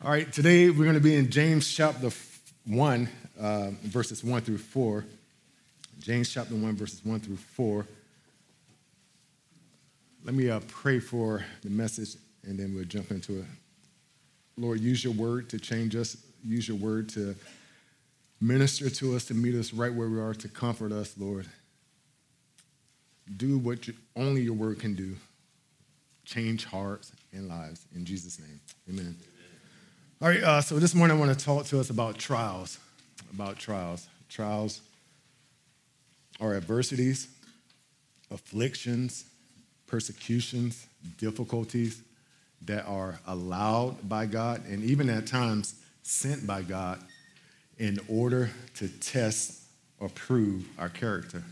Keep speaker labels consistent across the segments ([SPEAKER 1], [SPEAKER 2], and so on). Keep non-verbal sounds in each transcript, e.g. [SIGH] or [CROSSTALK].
[SPEAKER 1] All right, today we're going to be in James chapter 1, uh, verses 1 through 4. James chapter 1, verses 1 through 4. Let me uh, pray for the message and then we'll jump into it. Lord, use your word to change us, use your word to minister to us, to meet us right where we are, to comfort us, Lord. Do what you, only your word can do change hearts and lives. In Jesus' name, amen. All right, uh, so this morning I want to talk to us about trials. About trials. Trials are adversities, afflictions, persecutions, difficulties that are allowed by God and even at times sent by God in order to test or prove our character.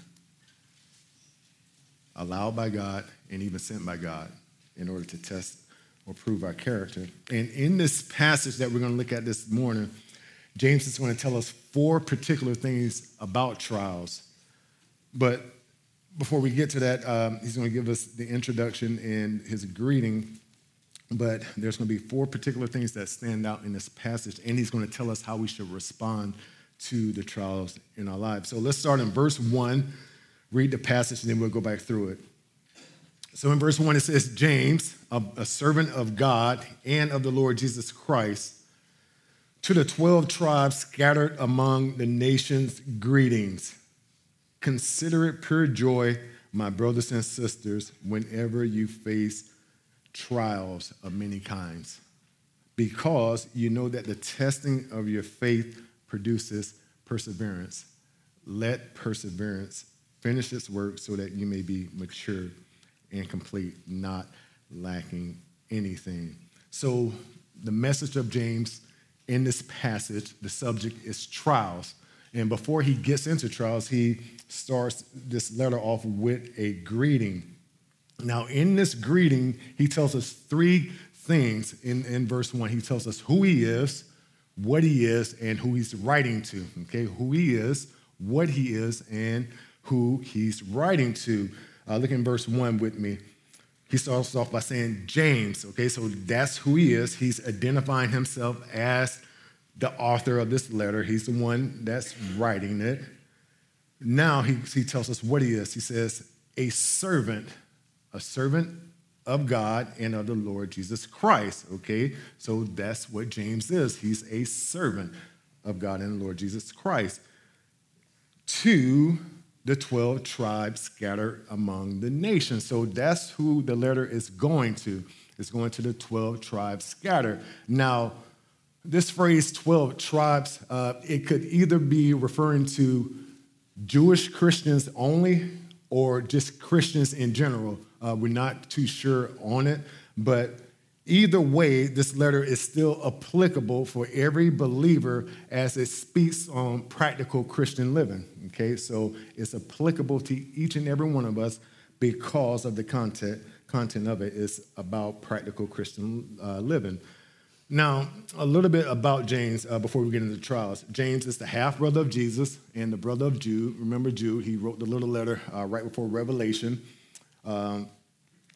[SPEAKER 1] Allowed by God and even sent by God in order to test or prove our character. And in this passage that we're going to look at this morning, James is going to tell us four particular things about trials. But before we get to that, um, he's going to give us the introduction and his greeting. But there's going to be four particular things that stand out in this passage, and he's going to tell us how we should respond to the trials in our lives. So let's start in verse 1, read the passage, and then we'll go back through it. So in verse 1, it says, James, a, servant of God and of the Lord Jesus Christ, to the 12 tribes scattered among the nations, greetings. Consider it pure joy, my brothers and sisters, whenever you face trials of many kinds, because you know that the testing of your faith produces perseverance. Let perseverance finish its work so that you may be mature and complete, not lacking anything. So, the message of James in this passage, the subject is trials. And before he gets into trials, he starts this letter off with a greeting. Now, in this greeting, he tells us three things in, in verse one. He tells us who he is, what he is, and who he's writing to. Okay, who he is, what he is, and who he's writing to. Uh, look in verse 1 with me. He starts off by saying James, okay, so that's who he is. He's identifying himself as the author of this letter. He's the one that's writing it. Now he, he tells us what he is. He says, a servant, a servant of God and of the Lord Jesus Christ, okay? So that's what James is. He's a servant of God and the Lord Jesus Christ. To the 12 tribes scattered among the nations. So that's who the letter is going to. It's going to the 12 tribes scattered. Now, this phrase 12 tribes, uh, it could either be referring to Jewish Christians only or just Christians in general. Uh, we're not too sure on it, but Either way, this letter is still applicable for every believer as it speaks on practical Christian living. Okay, so it's applicable to each and every one of us because of the content content of it is about practical Christian uh, living. Now, a little bit about James uh, before we get into the trials. James is the half brother of Jesus and the brother of Jude. Remember Jude? He wrote the little letter uh, right before Revelation. Um,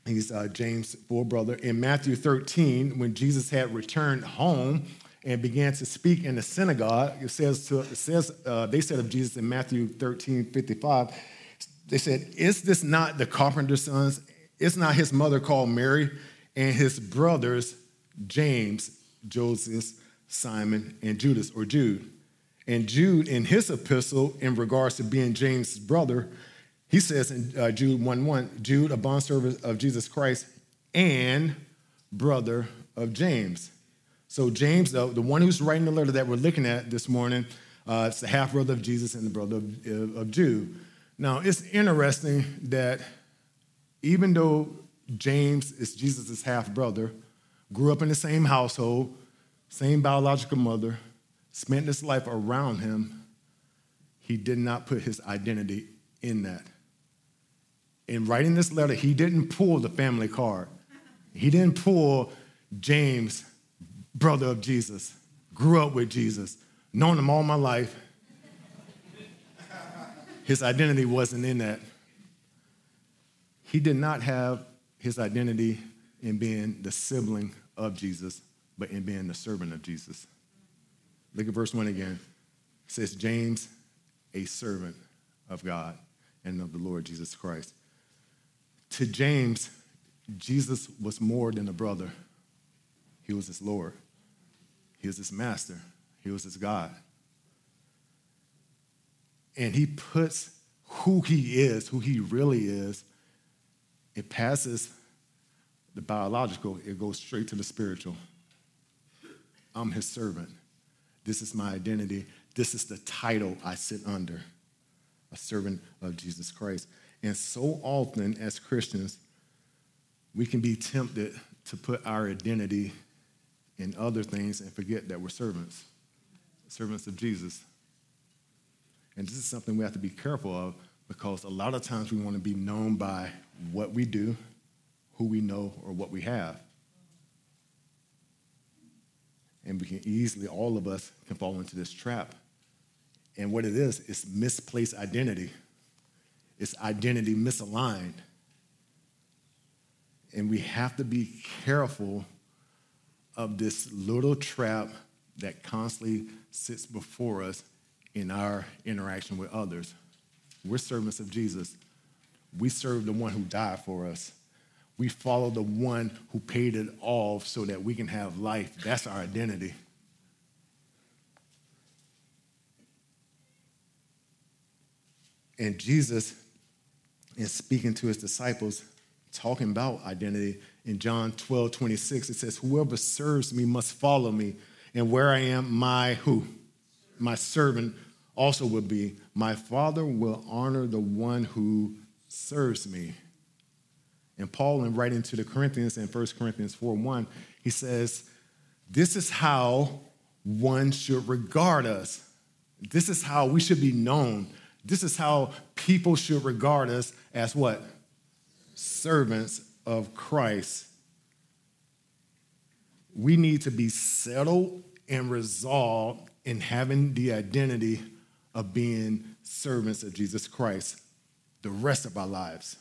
[SPEAKER 1] He's uh, James' full brother. In Matthew 13, when Jesus had returned home and began to speak in the synagogue, it says, to, it says uh, they said of Jesus in Matthew 13, 55, they said, Is this not the carpenter's sons? Is not his mother called Mary and his brothers, James, Joseph, Simon, and Judas, or Jude? And Jude, in his epistle, in regards to being James' brother, he says in uh, Jude 1 1, Jude, a bondservant of Jesus Christ and brother of James. So, James, the, the one who's writing the letter that we're looking at this morning, uh, it's the half brother of Jesus and the brother of, of Jude. Now, it's interesting that even though James is Jesus' half brother, grew up in the same household, same biological mother, spent his life around him, he did not put his identity in that in writing this letter, he didn't pull the family card. He didn't pull James, brother of Jesus, grew up with Jesus, known him all my life. His identity wasn't in that. He did not have his identity in being the sibling of Jesus, but in being the servant of Jesus. Look at verse 1 again. It says, James, a servant of God and of the Lord Jesus Christ. To James, Jesus was more than a brother, he was his Lord, he was his master, he was his God. And he puts who he is, who he really is, it passes the biological, it goes straight to the spiritual. I'm his servant. This is my identity. This is the title I sit under a servant of Jesus Christ. And so often as Christians, we can be tempted to put our identity in other things and forget that we're servants, servants of Jesus. And this is something we have to be careful of because a lot of times we want to be known by what we do, who we know, or what we have. And we can easily, all of us can fall into this trap. And what it is, is misplaced identity. It's identity misaligned. And we have to be careful of this little trap that constantly sits before us in our interaction with others. We're servants of Jesus. We serve the one who died for us. We follow the one who paid it all so that we can have life. That's our identity. And Jesus is speaking to his disciples, talking about identity. In John 12, 26, it says, Whoever serves me must follow me. And where I am, my who? My servant also will be. My Father will honor the one who serves me. And Paul, in writing to the Corinthians in 1 Corinthians 4 1, he says, This is how one should regard us. This is how we should be known. This is how people should regard us as what? Servants of Christ. We need to be settled and resolved in having the identity of being servants of Jesus Christ the rest of our lives.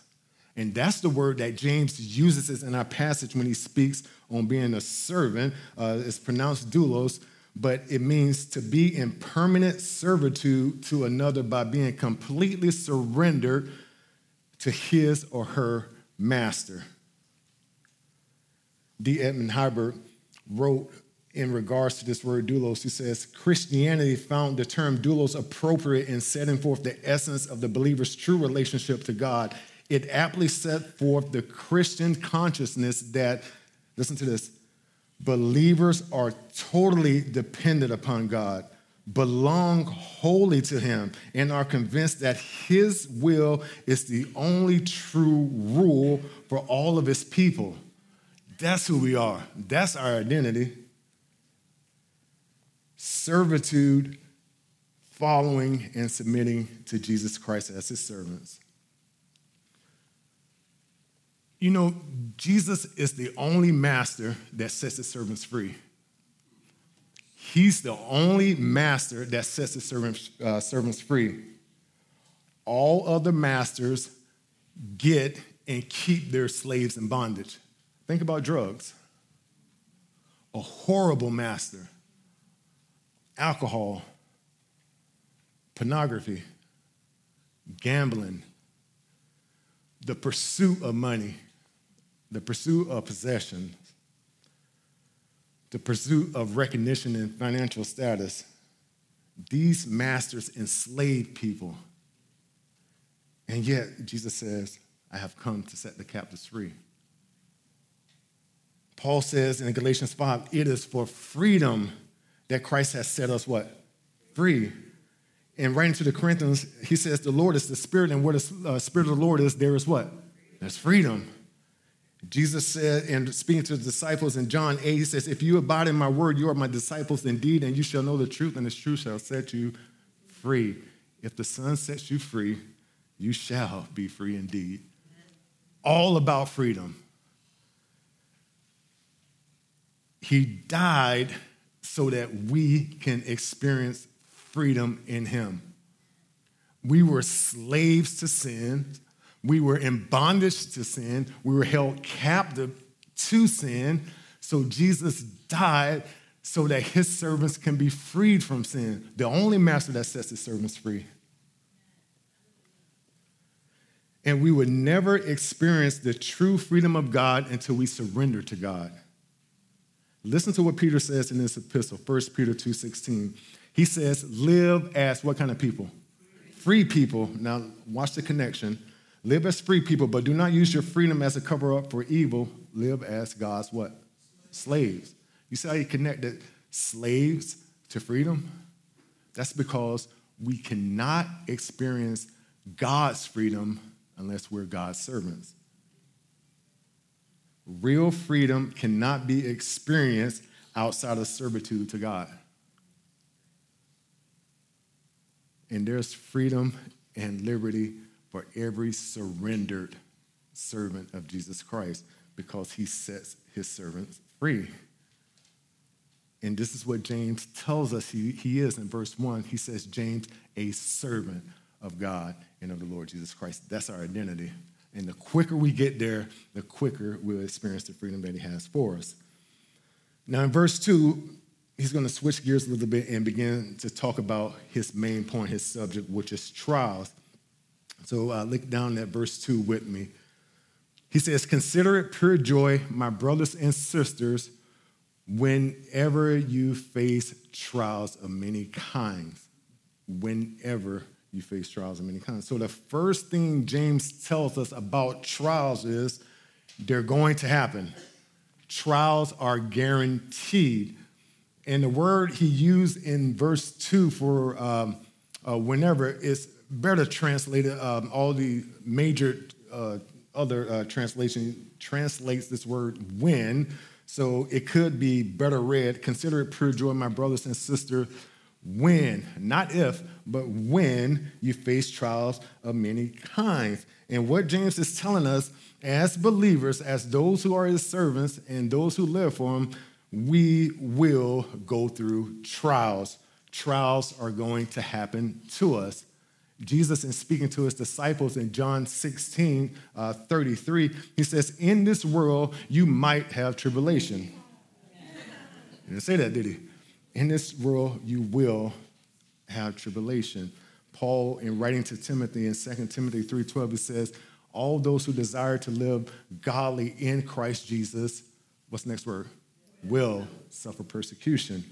[SPEAKER 1] And that's the word that James uses in our passage when he speaks on being a servant. Uh, it's pronounced doulos, but it means to be in permanent servitude to another by being completely surrendered to his or her master. D. Edmund Hiebert wrote in regards to this word doulos, he says Christianity found the term doulos appropriate in setting forth the essence of the believer's true relationship to God. It aptly set forth the Christian consciousness that, listen to this, believers are totally dependent upon God, belong wholly to Him, and are convinced that His will is the only true rule for all of His people. That's who we are, that's our identity servitude, following and submitting to Jesus Christ as his servants. You know, Jesus is the only master that sets his servants free. He's the only master that sets his servants, uh, servants free. All other masters get and keep their slaves in bondage. Think about drugs. A horrible master alcohol, pornography, gambling, the pursuit of money, the pursuit of possession, the pursuit of recognition and financial status. These masters enslaved people. And yet, Jesus says, I have come to set the captives free. Paul says in Galatians 5, it is for freedom that Christ has set us what? Free. And writing to the Corinthians, he says, The Lord is the Spirit, and where the uh, Spirit of the Lord is, there is what? There's freedom. Jesus said, and speaking to the disciples in John 8, he says, If you abide in my word, you are my disciples indeed, and you shall know the truth, and the truth shall set you free. If the Son sets you free, you shall be free indeed. All about freedom. He died so that we can experience freedom in Him. We were slaves to sin. We were in bondage to sin. We were held captive to sin So Jesus died so that his servants can be freed from sin. The only master that sets his servants free. And we would never experience the true freedom of God until we surrender to God. Listen to what Peter says in this epistle, 1 Peter 2:16. He says, "Live as what kind of people? Free people." Now, watch the connection. Live as free people, but do not use your freedom as a cover up for evil. Live as God's what? Slaves. You see how he connected slaves to freedom? That's because we cannot experience God's freedom unless we're God's servants. Real freedom cannot be experienced outside of servitude to God. And there's freedom and liberty for every surrendered servant of Jesus Christ because he sets his servants free. And this is what James tells us he, he is in verse 1. He says, James, a servant of God and of the Lord Jesus Christ. That's our identity. And the quicker we get there, the quicker we'll experience the freedom that he has for us. Now, in verse 2, he's going to switch gears a little bit and begin to talk about his main point, his subject, which is trials. So uh, look down at verse 2 with me. He says, Consider it pure joy, my brothers and sisters, whenever you face trials of many kinds. Whenever you face trials of many kinds. So, the first thing James tells us about trials is they're going to happen. Trials are guaranteed. And the word he used in verse 2 for um, uh, whenever is better translated. Um, all the major uh, other uh, translation translates this word when. So it could be better read Consider it pure joy, my brothers and sisters, when, not if, but when you face trials of many kinds. And what James is telling us as believers, as those who are his servants and those who live for him, we will go through trials. Trials are going to happen to us. Jesus, in speaking to his disciples in John 16 uh, 33, he says, In this world you might have tribulation. He didn't say that, did he? in this world you will have tribulation. Paul, in writing to Timothy in 2 Timothy 3:12, he says, All those who desire to live godly in Christ Jesus, what's the next word? Will suffer persecution.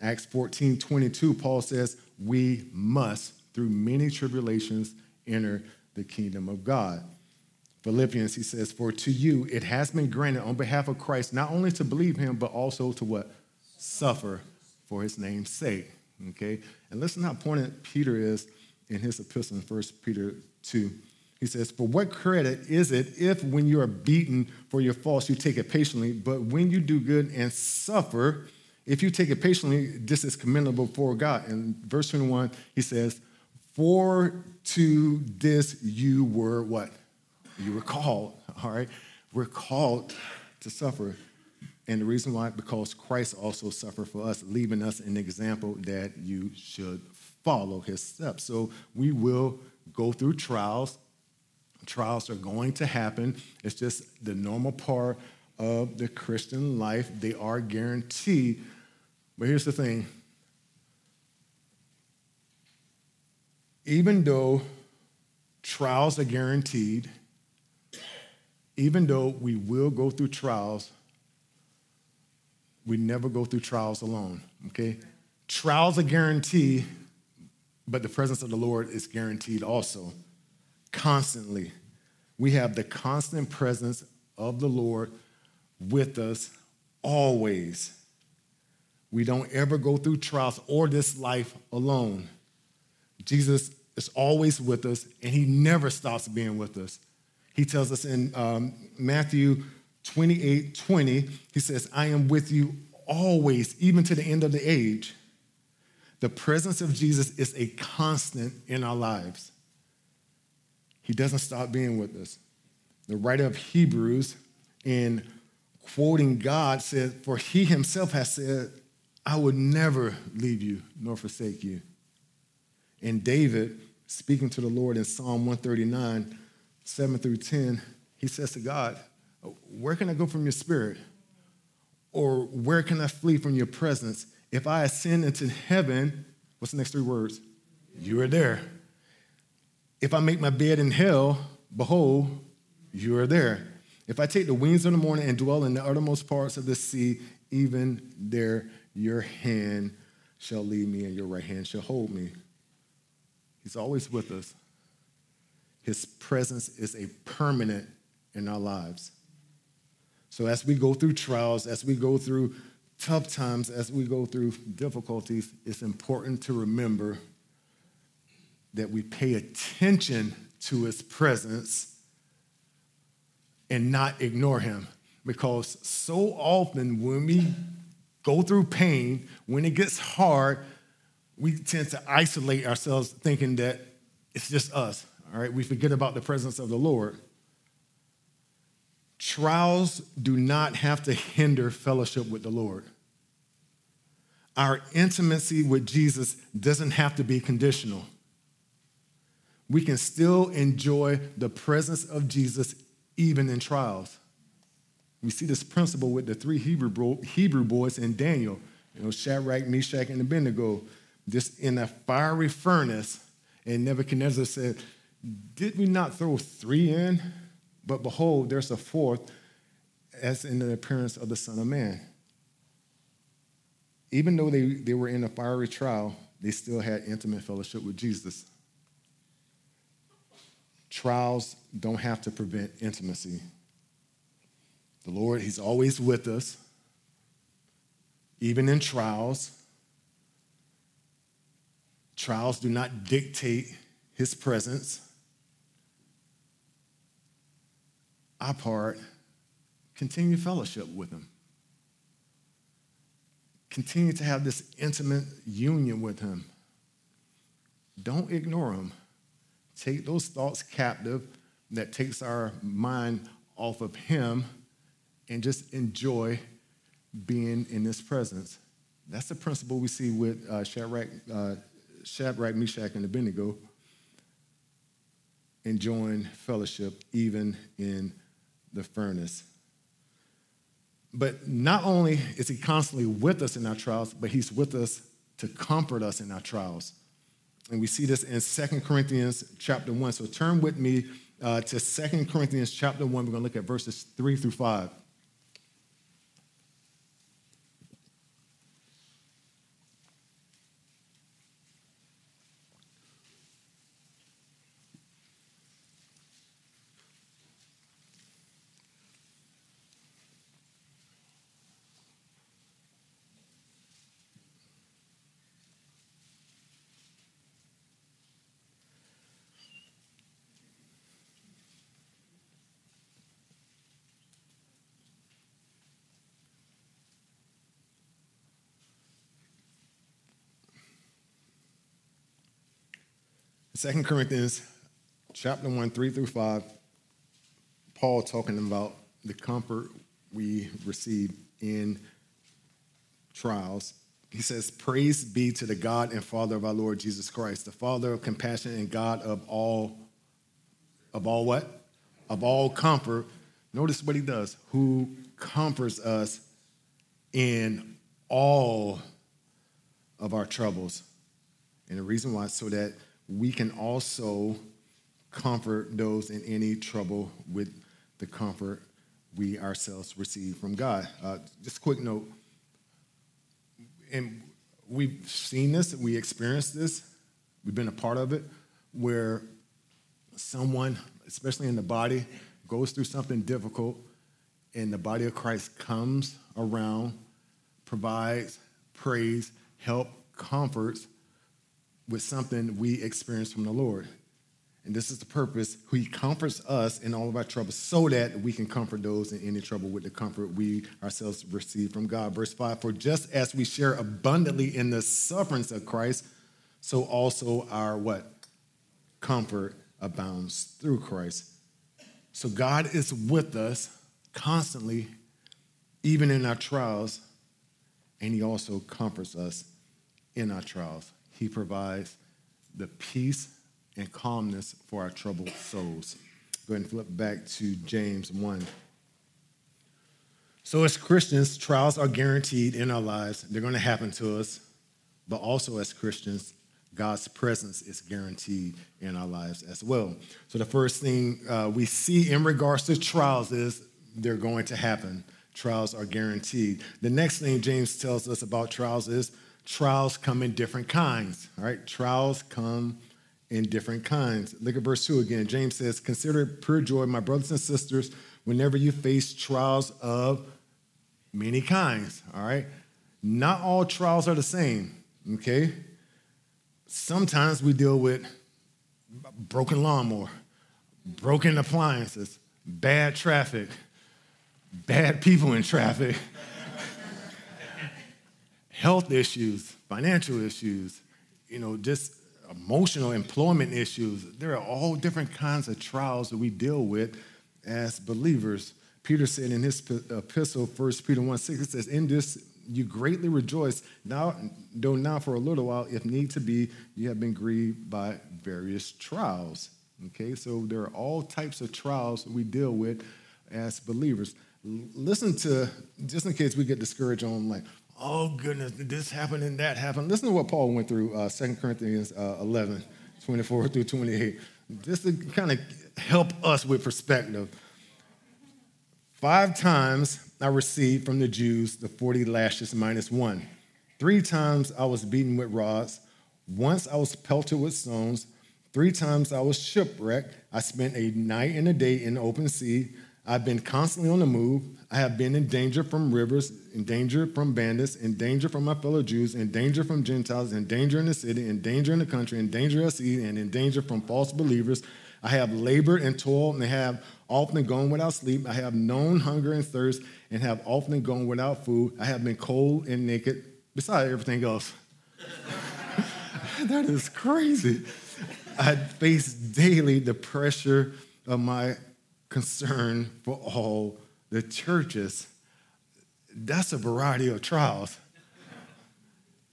[SPEAKER 1] Acts 14, 22, Paul says, We must, through many tribulations, enter the kingdom of God. Philippians, he says, For to you it has been granted on behalf of Christ not only to believe him, but also to what? suffer for his name's sake. Okay? And listen how pointed Peter is in his epistle in 1 Peter 2. He says, For what credit is it if when you are beaten for your faults you take it patiently, but when you do good and suffer, if you take it patiently, this is commendable before God. In verse 21, he says, For to this you were what? You were called, [LAUGHS] all right? We're called to suffer. And the reason why, because Christ also suffered for us, leaving us an example that you should follow his steps. So we will go through trials. Trials are going to happen. It's just the normal part of the Christian life. They are guaranteed. But here's the thing even though trials are guaranteed, even though we will go through trials, we never go through trials alone, okay? Trials are guaranteed, but the presence of the Lord is guaranteed also, constantly. We have the constant presence of the Lord with us always. We don't ever go through trials or this life alone. Jesus is always with us, and he never stops being with us. He tells us in um, Matthew 28 20, he says, I am with you always, even to the end of the age. The presence of Jesus is a constant in our lives. He doesn't stop being with us. The writer of Hebrews, in quoting God, said, For he himself has said, I would never leave you nor forsake you. And David, speaking to the Lord in Psalm 139, 7 through 10, he says to God, where can I go from your spirit? Or where can I flee from your presence? If I ascend into heaven, what's the next three words? You are there. If I make my bed in hell, behold, you are there. If I take the wings of the morning and dwell in the uttermost parts of the sea, even there your hand shall lead me and your right hand shall hold me. He's always with us. His presence is a permanent in our lives. So as we go through trials, as we go through tough times, as we go through difficulties, it's important to remember that we pay attention to his presence and not ignore him. Because so often when we go through pain, when it gets hard, we tend to isolate ourselves thinking that it's just us. All right, we forget about the presence of the Lord. Trials do not have to hinder fellowship with the Lord. Our intimacy with Jesus doesn't have to be conditional. We can still enjoy the presence of Jesus even in trials. We see this principle with the three Hebrew, Hebrew boys in Daniel, you know, Shadrach, Meshach, and Abednego, just in a fiery furnace. And Nebuchadnezzar said, Did we not throw three in? But behold, there's a fourth, as in the appearance of the Son of Man. Even though they, they were in a fiery trial, they still had intimate fellowship with Jesus. Trials don't have to prevent intimacy. The Lord, He's always with us, even in trials. Trials do not dictate His presence. Our part, continue fellowship with Him. Continue to have this intimate union with Him. Don't ignore Him. Take those thoughts captive that takes our mind off of Him and just enjoy being in His presence. That's the principle we see with uh, Shadrach, uh, Shadrach, Meshach, and Abednego enjoying fellowship even in the furnace. But not only is he constantly with us in our trials, but he's with us to comfort us in our trials. And we see this in Second Corinthians chapter 1. So turn with me uh, to Second Corinthians chapter 1. We're going to look at verses 3 through 5. 2 Corinthians chapter 1, 3 through 5, Paul talking about the comfort we receive in trials. He says, Praise be to the God and Father of our Lord Jesus Christ, the Father of compassion and God of all, of all what? Of all comfort. Notice what he does, who comforts us in all of our troubles. And the reason why, so that we can also comfort those in any trouble with the comfort we ourselves receive from God. Uh, just a quick note, and we've seen this, we experienced this, we've been a part of it, where someone, especially in the body, goes through something difficult, and the body of Christ comes around, provides, praise, help, comforts, with something we experience from the Lord. And this is the purpose. He comforts us in all of our troubles so that we can comfort those in any trouble with the comfort we ourselves receive from God. Verse 5 For just as we share abundantly in the sufferings of Christ, so also our what? Comfort abounds through Christ. So God is with us constantly, even in our trials, and He also comforts us in our trials. He provides the peace and calmness for our troubled souls. Go ahead and flip back to James 1. So, as Christians, trials are guaranteed in our lives. They're going to happen to us. But also, as Christians, God's presence is guaranteed in our lives as well. So, the first thing uh, we see in regards to trials is they're going to happen. Trials are guaranteed. The next thing James tells us about trials is trials come in different kinds. All right, trials come in different kinds. Look at verse 2 again. James says, Consider it pure joy, my brothers and sisters, whenever you face trials of many kinds, all right? Not all trials are the same, okay? Sometimes we deal with broken lawnmower, broken appliances, bad traffic, bad people in traffic, health issues, financial issues, you know, just emotional employment issues. There are all different kinds of trials that we deal with as believers. Peter said in his epistle, 1 Peter 1 6, it says, In this you greatly rejoice, now, though now for a little while, if need to be, you have been grieved by various trials. Okay, so there are all types of trials we deal with as believers. Listen to, just in case we get discouraged on, like, oh goodness, this happened and that happened. Listen to what Paul went through, uh, 2 Corinthians uh, 11, 24 [LAUGHS] through 28, just to kind of help us with perspective. Five times I received from the Jews the 40 lashes minus one. Three times I was beaten with rods. Once I was pelted with stones. Three times I was shipwrecked. I spent a night and a day in the open sea. I've been constantly on the move. I have been in danger from rivers, in danger from bandits, in danger from my fellow Jews, in danger from Gentiles, in danger in the city, in danger in the country, in danger at sea, and in danger from false believers. I have labored and toiled and have often gone without sleep. I have known hunger and thirst and have often gone without food. I have been cold and naked, besides everything else. [LAUGHS] that is crazy. I face daily the pressure of my concern for all the churches. That's a variety of trials.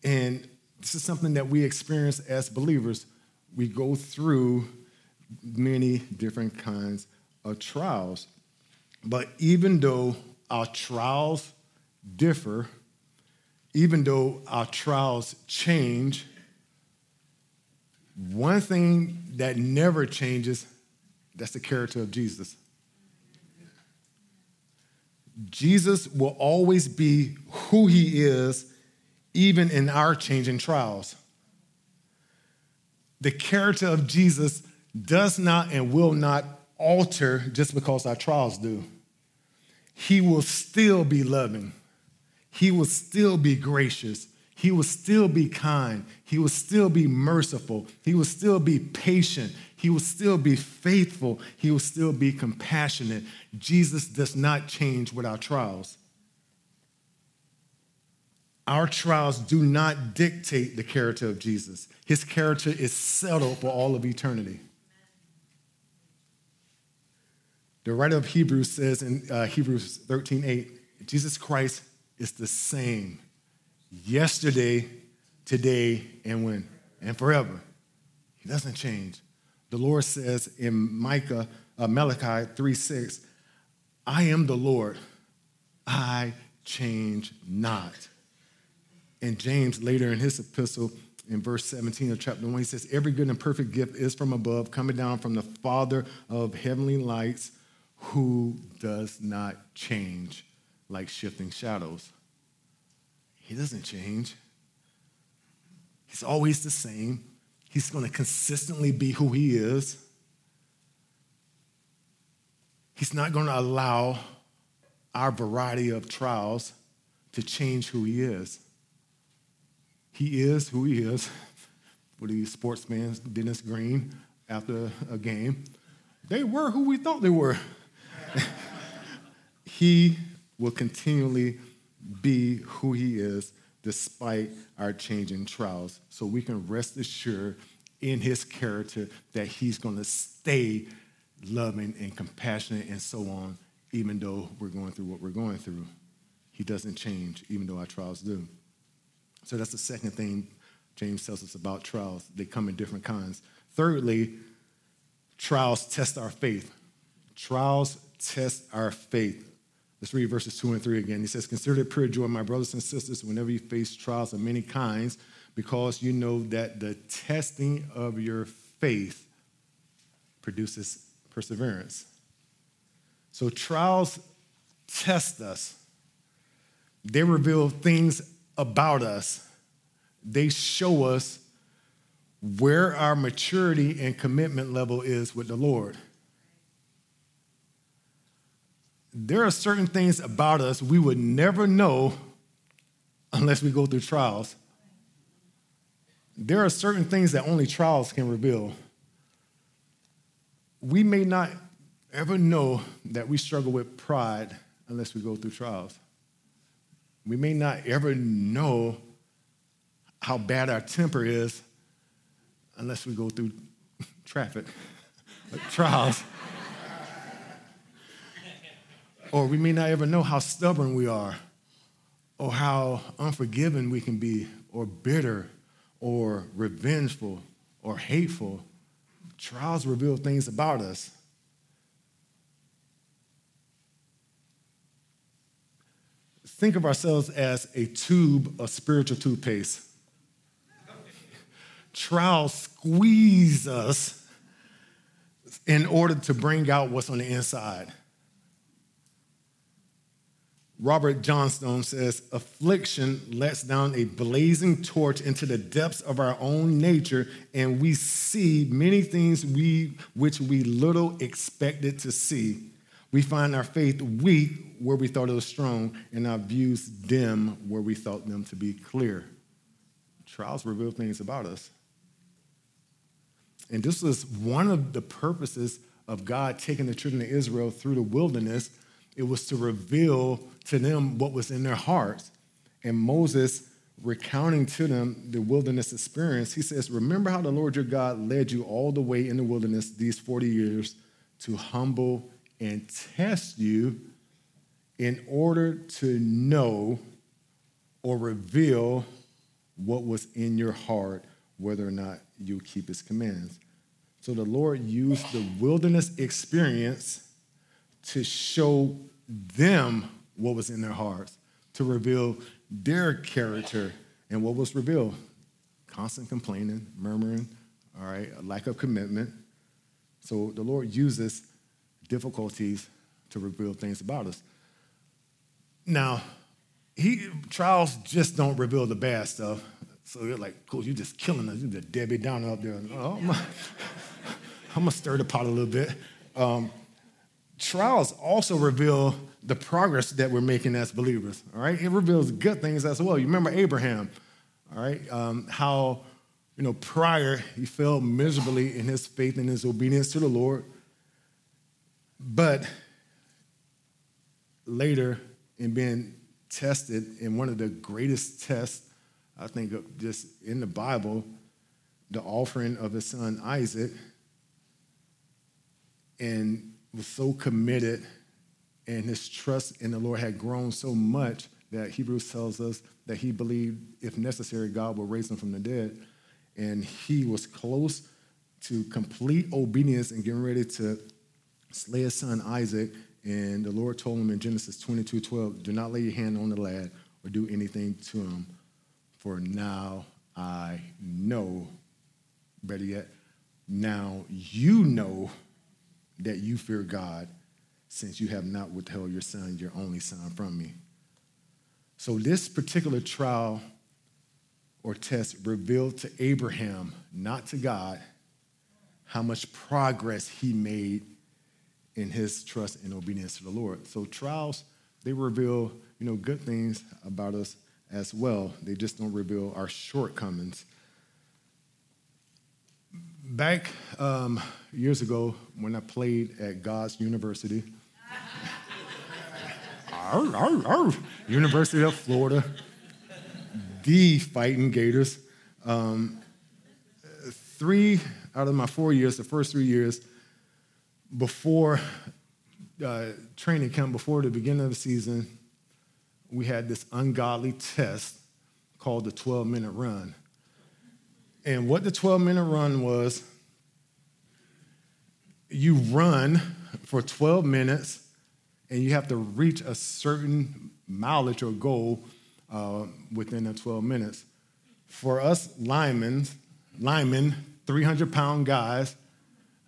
[SPEAKER 1] And this is something that we experience as believers. We go through many different kinds of trials. But even though our trials differ, even though our trials change, one thing that never changes, that's the character of Jesus. Jesus will always be who he is, even in our changing trials. The character of Jesus does not and will not alter just because our trials do. He will still be loving, He will still be gracious, He will still be kind, He will still be merciful, He will still be patient, He will still be faithful, He will still be compassionate. Jesus does not change with our trials. Our trials do not dictate the character of Jesus. His character is settled for all of eternity. The writer of Hebrews says in uh, Hebrews 13 8, Jesus Christ is the same yesterday, today, and when? And forever. He doesn't change. The Lord says in Micah, uh, Malachi 3 6, I am the Lord, I change not. And James, later in his epistle, in verse 17 of chapter 1, he says, Every good and perfect gift is from above, coming down from the Father of heavenly lights who does not change like shifting shadows. He doesn't change. He's always the same. He's going to consistently be who he is. He's not going to allow our variety of trials to change who he is. He is who he is. What For the sportsman, Dennis Green, after a game, they were who we thought they were. [LAUGHS] he will continually be who he is despite our changing trials. So we can rest assured in his character that he's going to stay loving and compassionate and so on, even though we're going through what we're going through. He doesn't change, even though our trials do. So that's the second thing James tells us about trials. They come in different kinds. Thirdly, trials test our faith. Trials test our faith. Let's read verses 2 and 3 again. He says, Consider it pure joy, my brothers and sisters, whenever you face trials of many kinds, because you know that the testing of your faith produces perseverance. So trials test us, they reveal things about us, they show us where our maturity and commitment level is with the Lord. There are certain things about us we would never know unless we go through trials. There are certain things that only trials can reveal. We may not ever know that we struggle with pride unless we go through trials. We may not ever know how bad our temper is unless we go through [LAUGHS] traffic, [LAUGHS] trials. Or we may not ever know how stubborn we are, or how unforgiving we can be, or bitter, or revengeful, or hateful. Trials reveal things about us. Think of ourselves as a tube of spiritual toothpaste trials squeeze us in order to bring out what's on the inside. Robert Johnstone says, affliction lets down a blazing torch into the depths of our own nature, and we see many things we, which we little expected to see. We find our faith weak where we thought it was strong, and our views dim where we thought them to be clear. Trials reveal things about us. And this was one of the purposes of God taking the children of Israel through the wilderness. It was to reveal to them what was in their hearts. And Moses, recounting to them the wilderness experience, he says, Remember how the Lord your God led you all the way in the wilderness these 40 years to humble and test you in order to know or reveal what was in your heart, whether or not you keep his commands. So the Lord used the wilderness experience to show them what was in their hearts, to reveal their character. And what was revealed? Constant complaining, murmuring, all right, a lack of commitment. So the Lord uses difficulties to reveal things about us. Now, he trials just don't reveal the bad stuff. So you're like, cool, you're just killing us. You're the Debbie Downer up there. Oh. [LAUGHS] I'm gonna stir the pot a little bit. Um, trials also reveal the progress that we're making as believers. All right, it reveals good things as well. You remember Abraham, all right? Um, how you know prior he failed miserably in his faith and his obedience to the Lord, but later in being tested in one of the greatest tests I think just in the Bible, the offering of his son Isaac and was so committed, and his trust in the Lord had grown so much that Hebrews tells us that he believed, if necessary, God would raise him from the dead. And he was close to complete obedience and getting ready to slay his son Isaac. And the Lord told him in Genesis 22 12, Do not lay your hand on the lad or do anything to him, for now I know, better yet, now you know that you fear God, since you have not withheld your son, your only son, from me. So, this particular trial or test revealed to Abraham, not to God, how much progress he made in his trust and obedience to the Lord. So, trials, they reveal, you know, good things about us as well. They just don't reveal our shortcomings back um, years ago when I played at God's University, arr, arr, arr, University of Florida, the Fighting Gators. Um, three out of my four years, the first three years, before uh, training camp, before the beginning of the season, we had this ungodly test called the 12 minute run. And what the 12 minute run was, you run for 12 minutes and you have to reach a certain mileage or goal uh, within the 12 minutes. For us linemen, linemen, 300 pound guys,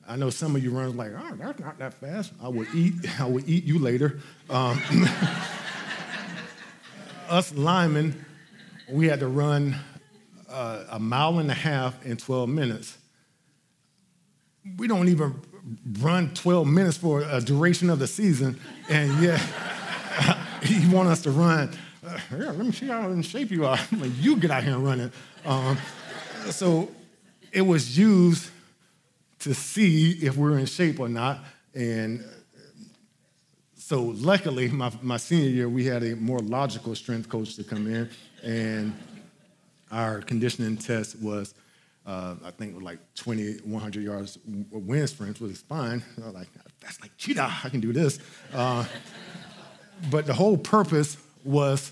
[SPEAKER 1] I know some of you runners like, oh, that's not that fast. I will eat, [LAUGHS] I will eat you later. Um, [LAUGHS] us linemen, we had to run uh, a mile and a half in 12 minutes. We don't even run 12 minutes for a duration of the season, and yet [LAUGHS] you want us to run. Uh, yeah, let me see how in shape you are. [LAUGHS] like, you get out here and run it. Um, so it was used to see if we're in shape or not. And so luckily, my, my senior year, we had a more logical strength coach to come in, and our conditioning test was, uh, I think, like 20, 100 yards wind sprints, was fine. I was like, that's like cheetah, I can do this. Uh, but the whole purpose was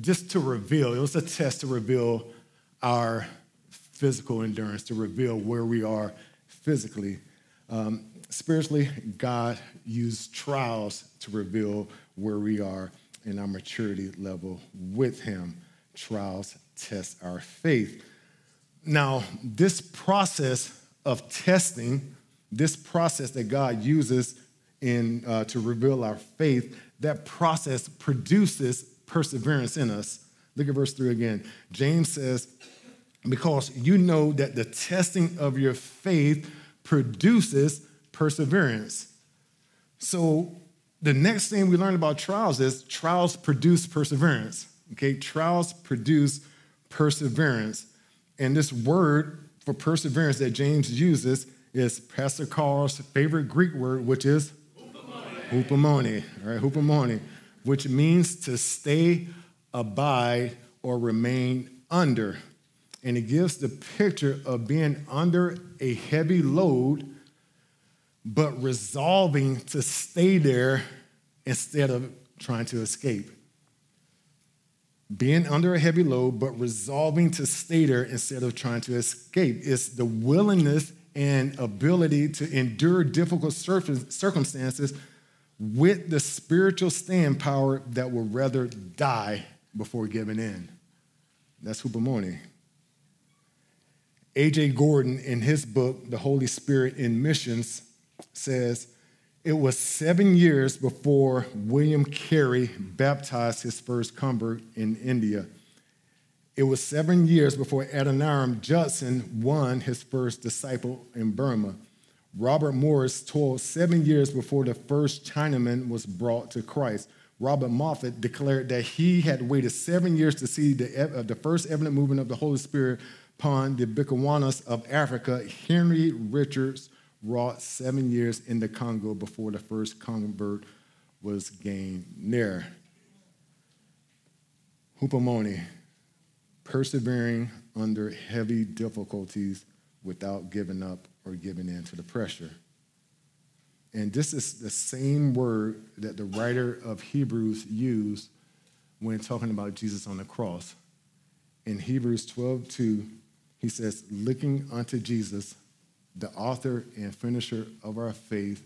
[SPEAKER 1] just to reveal, it was a test to reveal our physical endurance, to reveal where we are physically. Um, spiritually, God used trials to reveal where we are in our maturity level with Him. Trials test our faith. Now, this process of testing, this process that God uses in, uh, to reveal our faith, that process produces perseverance in us. Look at verse 3 again. James says, Because you know that the testing of your faith produces perseverance. So, the next thing we learn about trials is trials produce perseverance. Okay, trials produce perseverance. And this word for perseverance that James uses is Pastor Carl's favorite Greek word, which is hupomone, all right, hupomone, which means to stay, abide, or remain under. And it gives the picture of being under a heavy load, but resolving to stay there instead of trying to escape being under a heavy load, but resolving to stay there instead of trying to escape. It's the willingness and ability to endure difficult circumstances with the spiritual stand power that will rather die before giving in. That's hupomone. A.J. Gordon, in his book, The Holy Spirit in Missions, says, it was seven years before William Carey baptized his first convert in India. It was seven years before Adoniram Judson won his first disciple in Burma. Robert Morrison toiled seven years before the first Chinaman was brought to Christ. Robert Moffat declared that he had waited seven years to see the, uh, the first evident movement of the Holy Spirit upon the Bechuanas of Africa. Henry Richards wrought seven years in the Congo before the first convert was gained there. Hupomone, persevering under heavy difficulties without giving up or giving in to the pressure. And this is the same word that the writer of Hebrews used when talking about Jesus on the cross. In Hebrews 12, 2, he says, looking unto Jesus, the author and finisher of our faith,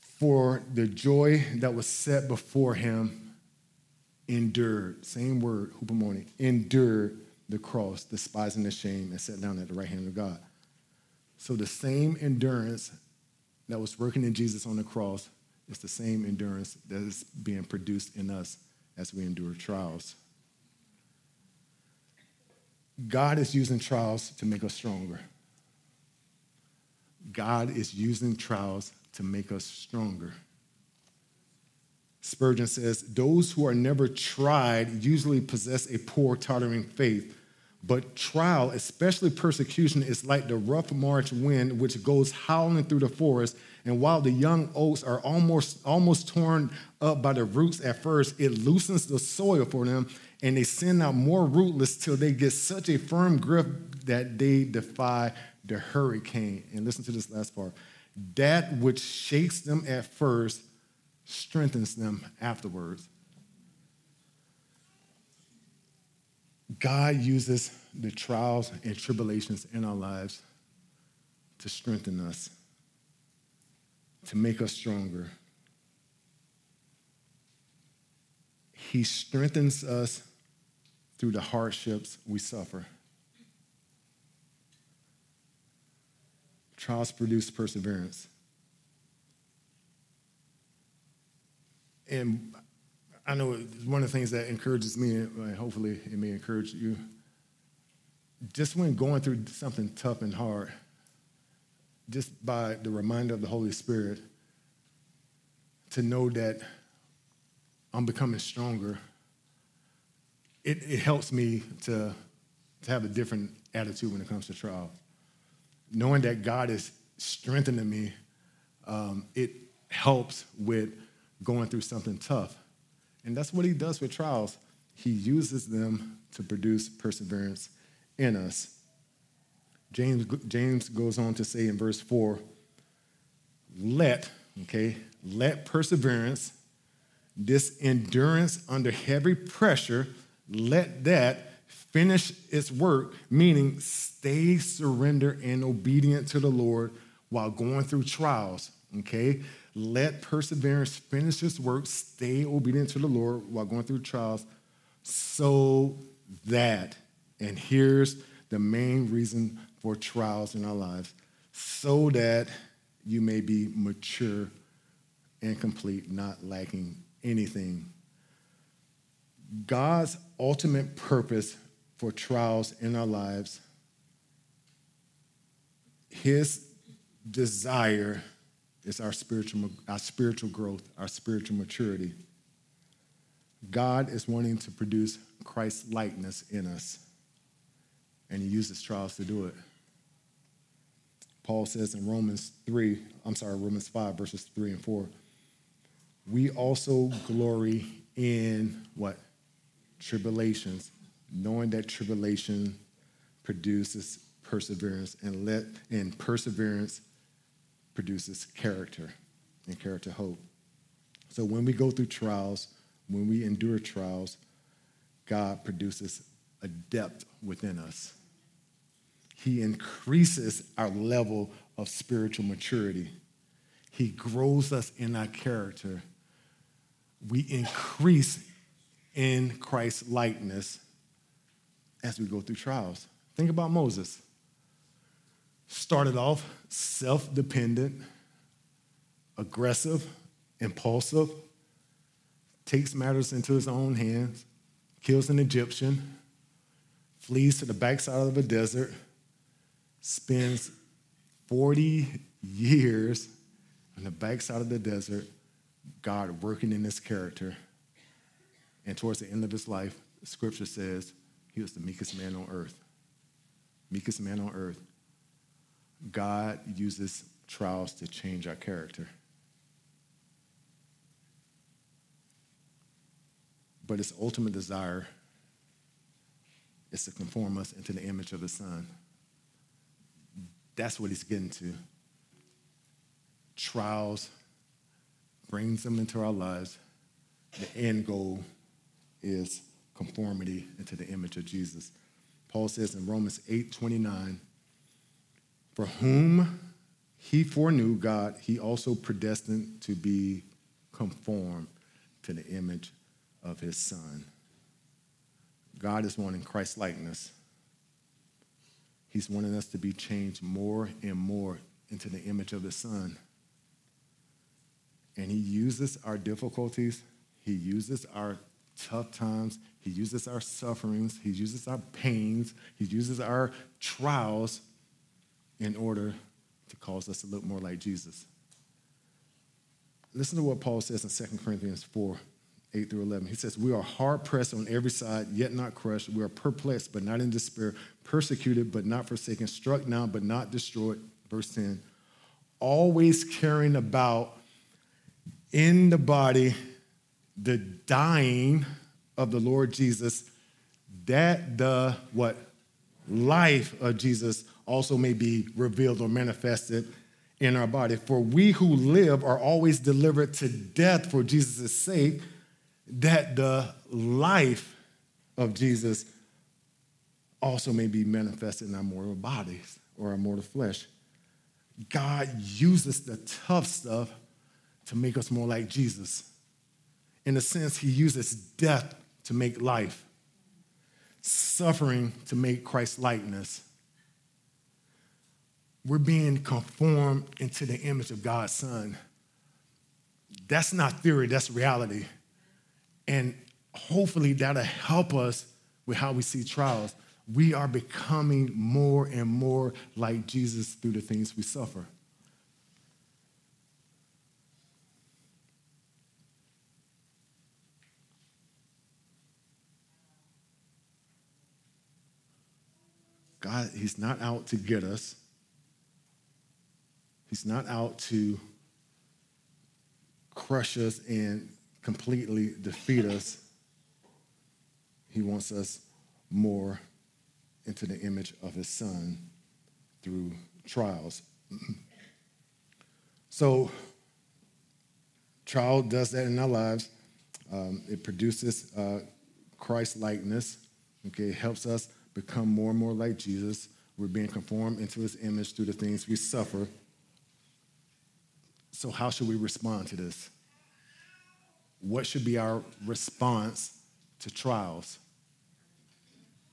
[SPEAKER 1] for the joy that was set before him, endured, same word, hupomone, endured the cross, despising the shame, and sat down at the right hand of God. So the same endurance that was working in Jesus on the cross is the same endurance that is being produced in us as we endure trials. God is using trials to make us stronger. God is using trials to make us stronger. Spurgeon says, Those who are never tried usually possess a poor, tottering faith. But trial, especially persecution, is like the rough March wind which goes howling through the forest. And while the young oaks are almost, almost torn up by the roots at first, it loosens the soil for them and they send out more rootlets till they get such a firm grip that they defy the hurricane. And listen to this last part that which shakes them at first strengthens them afterwards. God uses the trials and tribulations in our lives to strengthen us, to make us stronger. He strengthens us through the hardships we suffer. Trials produce perseverance. And I know one of the things that encourages me, and hopefully it may encourage you, just when going through something tough and hard, just by the reminder of the Holy Spirit, to know that I'm becoming stronger, it, it helps me to, to have a different attitude when it comes to trial. Knowing that God is strengthening me, um, it helps with going through something tough. And that's what he does with trials. He uses them to produce perseverance in us. James, James goes on to say in verse 4 let, okay, let perseverance, this endurance under heavy pressure, let that finish its work, meaning stay surrendered and obedient to the Lord while going through trials, okay? Let perseverance finish its work, stay obedient to the Lord while going through trials, so that, and here's the main reason for trials in our lives, so that you may be mature and complete, not lacking anything. God's ultimate purpose for trials in our lives, His desire is our spiritual, our spiritual growth, our spiritual maturity. God is wanting to produce Christ likeness in us, and He uses trials to do it. Paul says in Romans 3, I'm sorry, Romans 5, verses 3 and 4, we also glory in what? Tribulations, knowing that tribulation produces perseverance, and let and perseverance produces character, and character hope. So when we go through trials, when we endure trials, God produces a depth within us. He increases our level of spiritual maturity. He grows us in our character. We increase in Christ's likeness as we go through trials. Think about Moses. Started off self dependent, aggressive, impulsive, takes matters into his own hands, kills an Egyptian, flees to the backside of a desert, spends 40 years on the backside of the desert, God working in his character. And towards the end of his life, scripture says he was the meekest man on earth. Meekest man on earth. God uses trials to change our character. But his ultimate desire is to conform us into the image of the Son. That's what he's getting to. Trials brings them into our lives. The end goal is conformity into the image of Jesus. Paul says in Romans 8 29, for whom he foreknew God, he also predestined to be conformed to the image of his son. God is wanting Christ likeness. He's wanting us to be changed more and more into the image of the Son. And He uses our difficulties, He uses our tough times, He uses our sufferings, He uses our pains, He uses our trials in order to cause us to look more like Jesus. Listen to what Paul says in 2 Corinthians 4 8 through 11. He says, We are hard pressed on every side, yet not crushed. We are perplexed, but not in despair, persecuted, but not forsaken, struck down, but not destroyed. Verse 10 Always carrying about in the body the dying of the Lord Jesus, that the what? Life of Jesus also may be revealed or manifested in our body. For we who live are always delivered to death for Jesus' sake, that the life of Jesus also may be manifested in our mortal bodies or our mortal flesh. God uses the tough stuff to make us more like Jesus. In a sense, he uses death to make life, suffering to make Christ likeness. We're being conformed into the image of God's Son. That's not theory, that's reality. And hopefully that'll help us with how we see trials. We are becoming more and more like Jesus through the things we suffer. God, He's not out to get us. He's not out to crush us and completely defeat us. He wants us more into the image of his son through trials. [CLEARS THROAT] so, trial does that in our lives. Um, it produces uh, Christ likeness. Okay, it helps us become more and more like Jesus. We're being conformed into his image through the things we suffer. So, how should we respond to this? What should be our response to trials?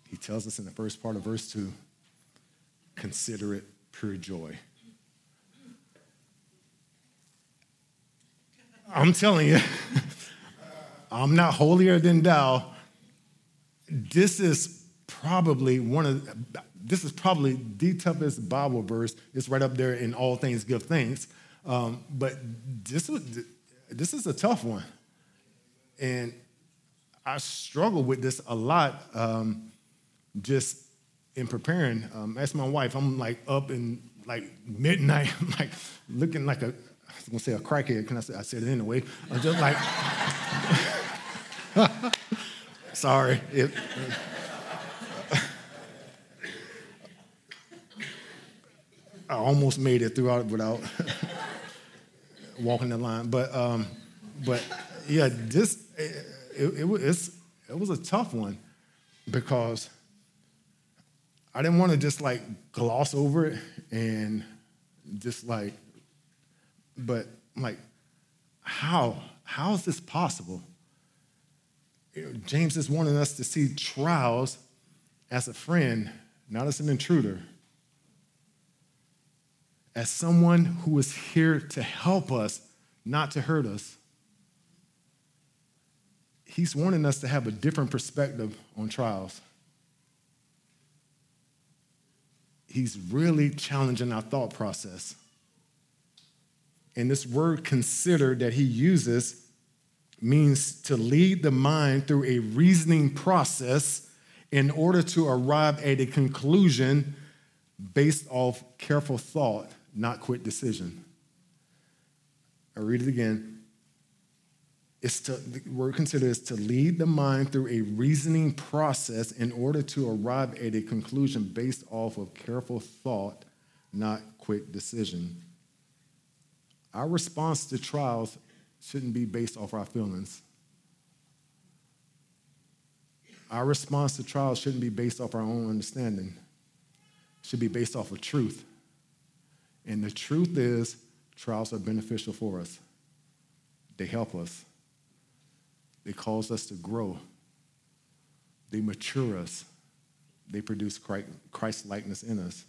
[SPEAKER 1] He tells us in the first part of verse 2 consider it pure joy. I'm telling you, [LAUGHS] I'm not holier than thou. This is probably one of this is probably the toughest Bible verse. It's right up there in all things give thanks. Um, but this this is a tough one, and I struggle with this a lot. Um, just in preparing. Um, ask my wife. I'm like up in like midnight, [LAUGHS] I'm like looking like a I was gonna say a crackhead. Can I say? I said it anyway. I'm just like. [LAUGHS] Sorry. It, I almost made it throughout without [LAUGHS] walking the line, but um, but yeah, this it, it, it, it was a tough one because I didn't want to just like gloss over it and just like, but like, how? How is this possible? You know, James is wanting us to see trials as a friend, not as an intruder as someone who is here to help us, not to hurt us. He's wanting us to have a different perspective on trials. He's really challenging our thought process. And this word consider that he uses means to lead the mind through a reasoning process in order to arrive at a conclusion based off careful thought not quick decision. I read it again. It's to, the word consider is to lead the mind through a reasoning process in order to arrive at a conclusion based off of careful thought, not quick decision. Our response to trials shouldn't be based off our feelings. Our response to trials shouldn't be based off our own understanding. It should be based off of truth. And the truth is, trials are beneficial for us. They help us, they cause us to grow, they mature us, they produce Christ likeness in us.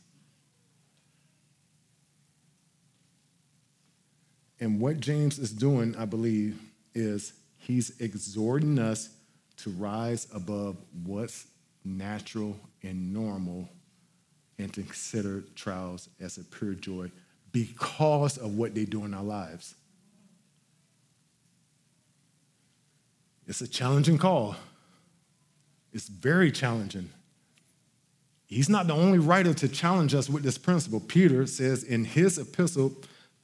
[SPEAKER 1] And what James is doing, I believe, is he's exhorting us to rise above what's natural and normal and to consider trials as a pure joy because of what they do in our lives. It's a challenging call. It's very challenging. He's not the only writer to challenge us with this principle. Peter says in his epistle,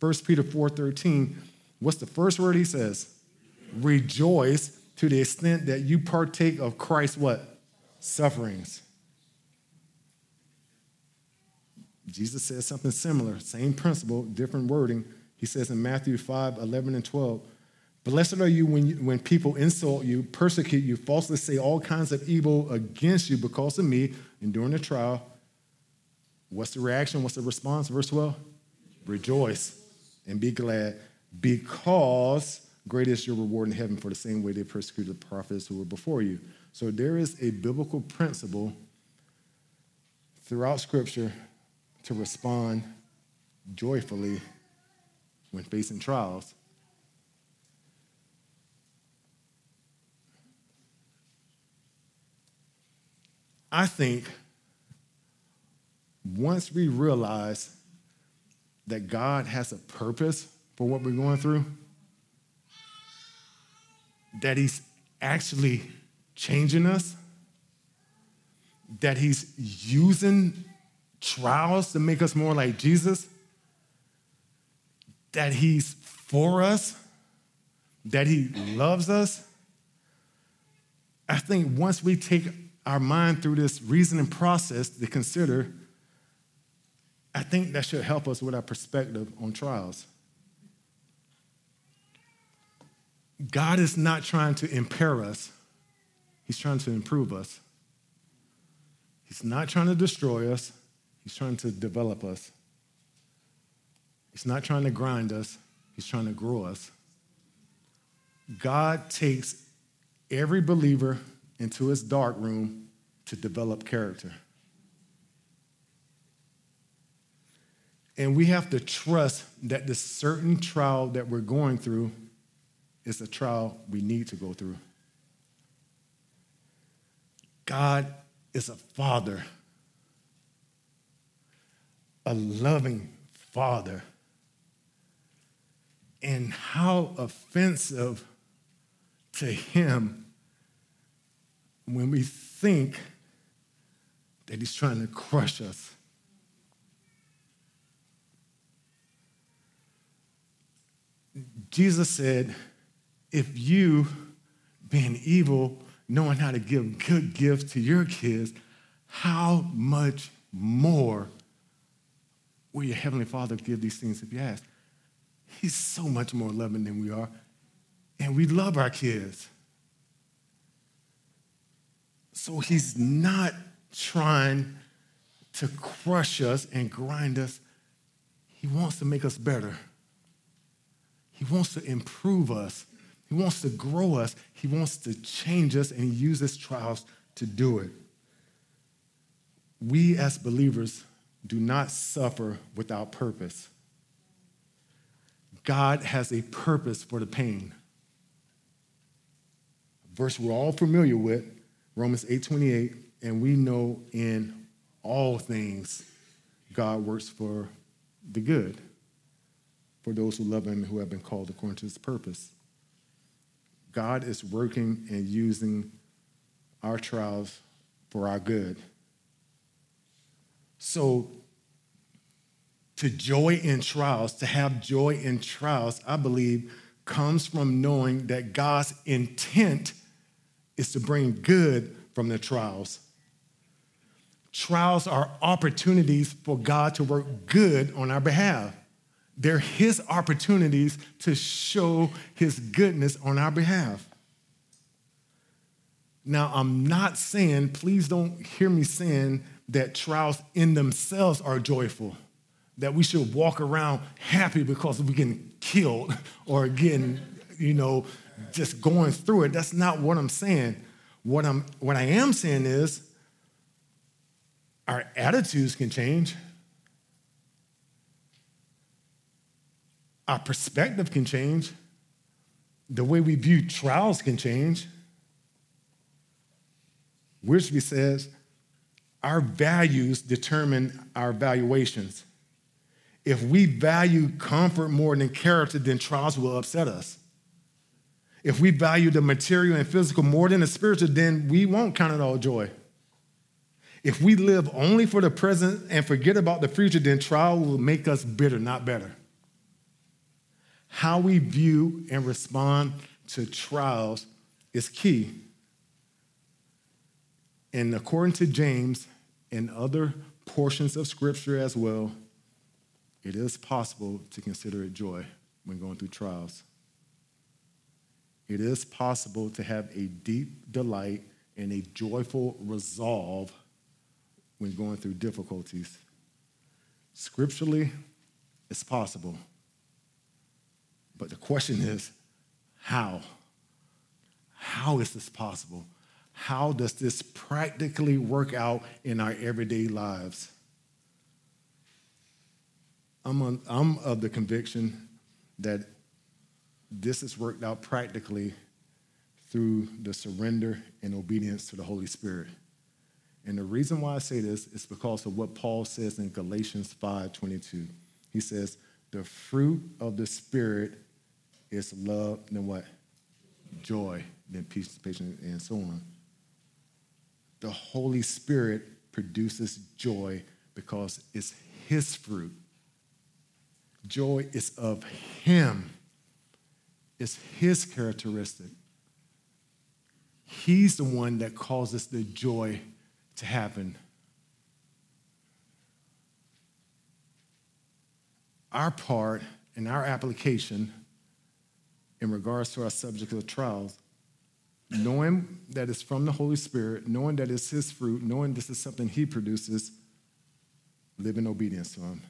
[SPEAKER 1] 1 Peter 4:13, what's the first word he says? Rejoice to the extent that you partake of Christ's what? Sufferings. Jesus says something similar, same principle, different wording. He says in Matthew 5 11 and 12, Blessed are you when, you, when people insult you, persecute you, falsely say all kinds of evil against you because of me. And during the trial, what's the reaction? What's the response? Verse 12? Rejoice and be glad because great is your reward in heaven for the same way they persecuted the prophets who were before you. So there is a biblical principle throughout Scripture to respond joyfully when facing trials. I think once we realize that God has a purpose for what we're going through, that He's actually changing us, that He's using trials to make us more like Jesus, that He's for us, that He loves us. I think once we take our mind through this reasoning process to consider, I think that should help us with our perspective on trials. God is not trying to impair us, He's trying to improve us. He's not trying to destroy us, He's trying to develop us. He's not trying to grind us, He's trying to grow us. God takes every believer into his dark room to develop character. And we have to trust that the certain trial that we're going through is a trial we need to go through. God is a father, a loving father. And how offensive to him when we think that he's trying to crush us. Jesus said, if you, being evil, knowing how to give good gifts to your kids, how much more will your Heavenly Father give these things if you ask? He's so much more loving than we are. And we love our kids. So he's not trying to crush us and grind us. He wants to make us better. He wants to improve us. He wants to grow us. He wants to change us, and He uses trials to do it. We as believers do not suffer without purpose. God has a purpose for the pain. A verse we're all familiar with, Romans 8:28, and we know in all things God works for the good for those who love him and who have been called according to his purpose. God is working and using our trials for our good. So, to joy in trials, to have joy in trials, I believe comes from knowing that God's intent is to bring good from the trials. Trials are opportunities for God to work good on our behalf. They're His opportunities to show His goodness on our behalf. Now, I'm not saying, please don't hear me saying that trials in themselves are joyful, that we should walk around happy because we're getting killed [LAUGHS] or getting, you know, just going through it. That's not what I'm saying. What, I'm, what I am saying is our attitudes can change. Our perspective can change. The way we view trials can change. Wiersbe says, our values determine our valuations. If we value comfort more than character, then trials will upset us. If we value the material and physical more than the spiritual, then we won't count it all joy. If we live only for the present and forget about the future, then trial will make us bitter, not better. How we view and respond to trials is key. And according to James and other portions of Scripture as well, it is possible to consider it joy when going through trials. It is possible to have a deep delight and a joyful resolve when going through difficulties. Scripturally, it's possible. But the question is, How? How is this possible? How does this practically work out in our everyday lives? I'm, on, I'm of the conviction that this is worked out practically through the surrender and obedience to the Holy Spirit. And the reason why I say this is because of what Paul says in Galatians 5:22. He says, "The fruit of the Spirit is love, then what? Joy, then peace, patience, and so on." The Holy Spirit produces joy because it's His fruit. Joy is of Him. It's His characteristic. He's the one that causes the joy to happen. Our part and our application in regards to our subject of trials, knowing that it's from the Holy Spirit, knowing that it's His fruit, knowing this is something He produces, live in obedience to Him.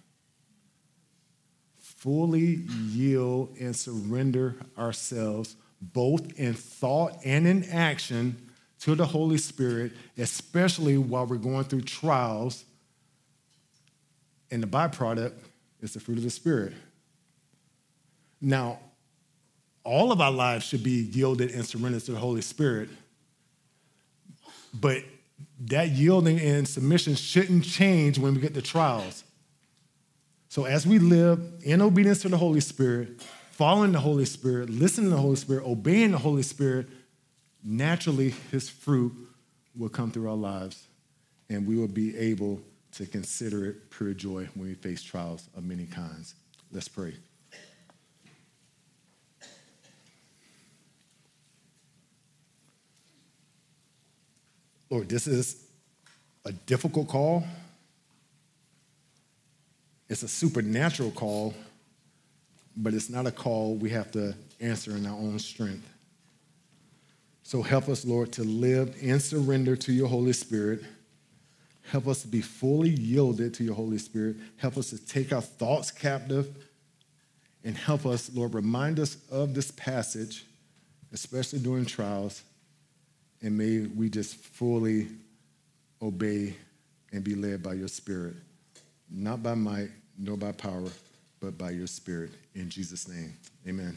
[SPEAKER 1] Fully yield and surrender ourselves, both in thought and in action, to the Holy Spirit, especially while we're going through trials. And the byproduct is the fruit of the Spirit. Now, all of our lives should be yielded and surrendered to the Holy Spirit. But that yielding and submission shouldn't change when we get to trials. So, as we live in obedience to the Holy Spirit, following the Holy Spirit, listening to the Holy Spirit, obeying the Holy Spirit, naturally his fruit will come through our lives and we will be able to consider it pure joy when we face trials of many kinds. Let's pray. Lord, this is a difficult call. It's a supernatural call, but it's not a call we have to answer in our own strength. So help us, Lord, to live and surrender to your Holy Spirit. Help us to be fully yielded to your Holy Spirit. Help us to take our thoughts captive. And help us, Lord, remind us of this passage, especially during trials. And may we just fully obey and be led by your Spirit, not by might nor by power, but by your Spirit. In Jesus' name, amen.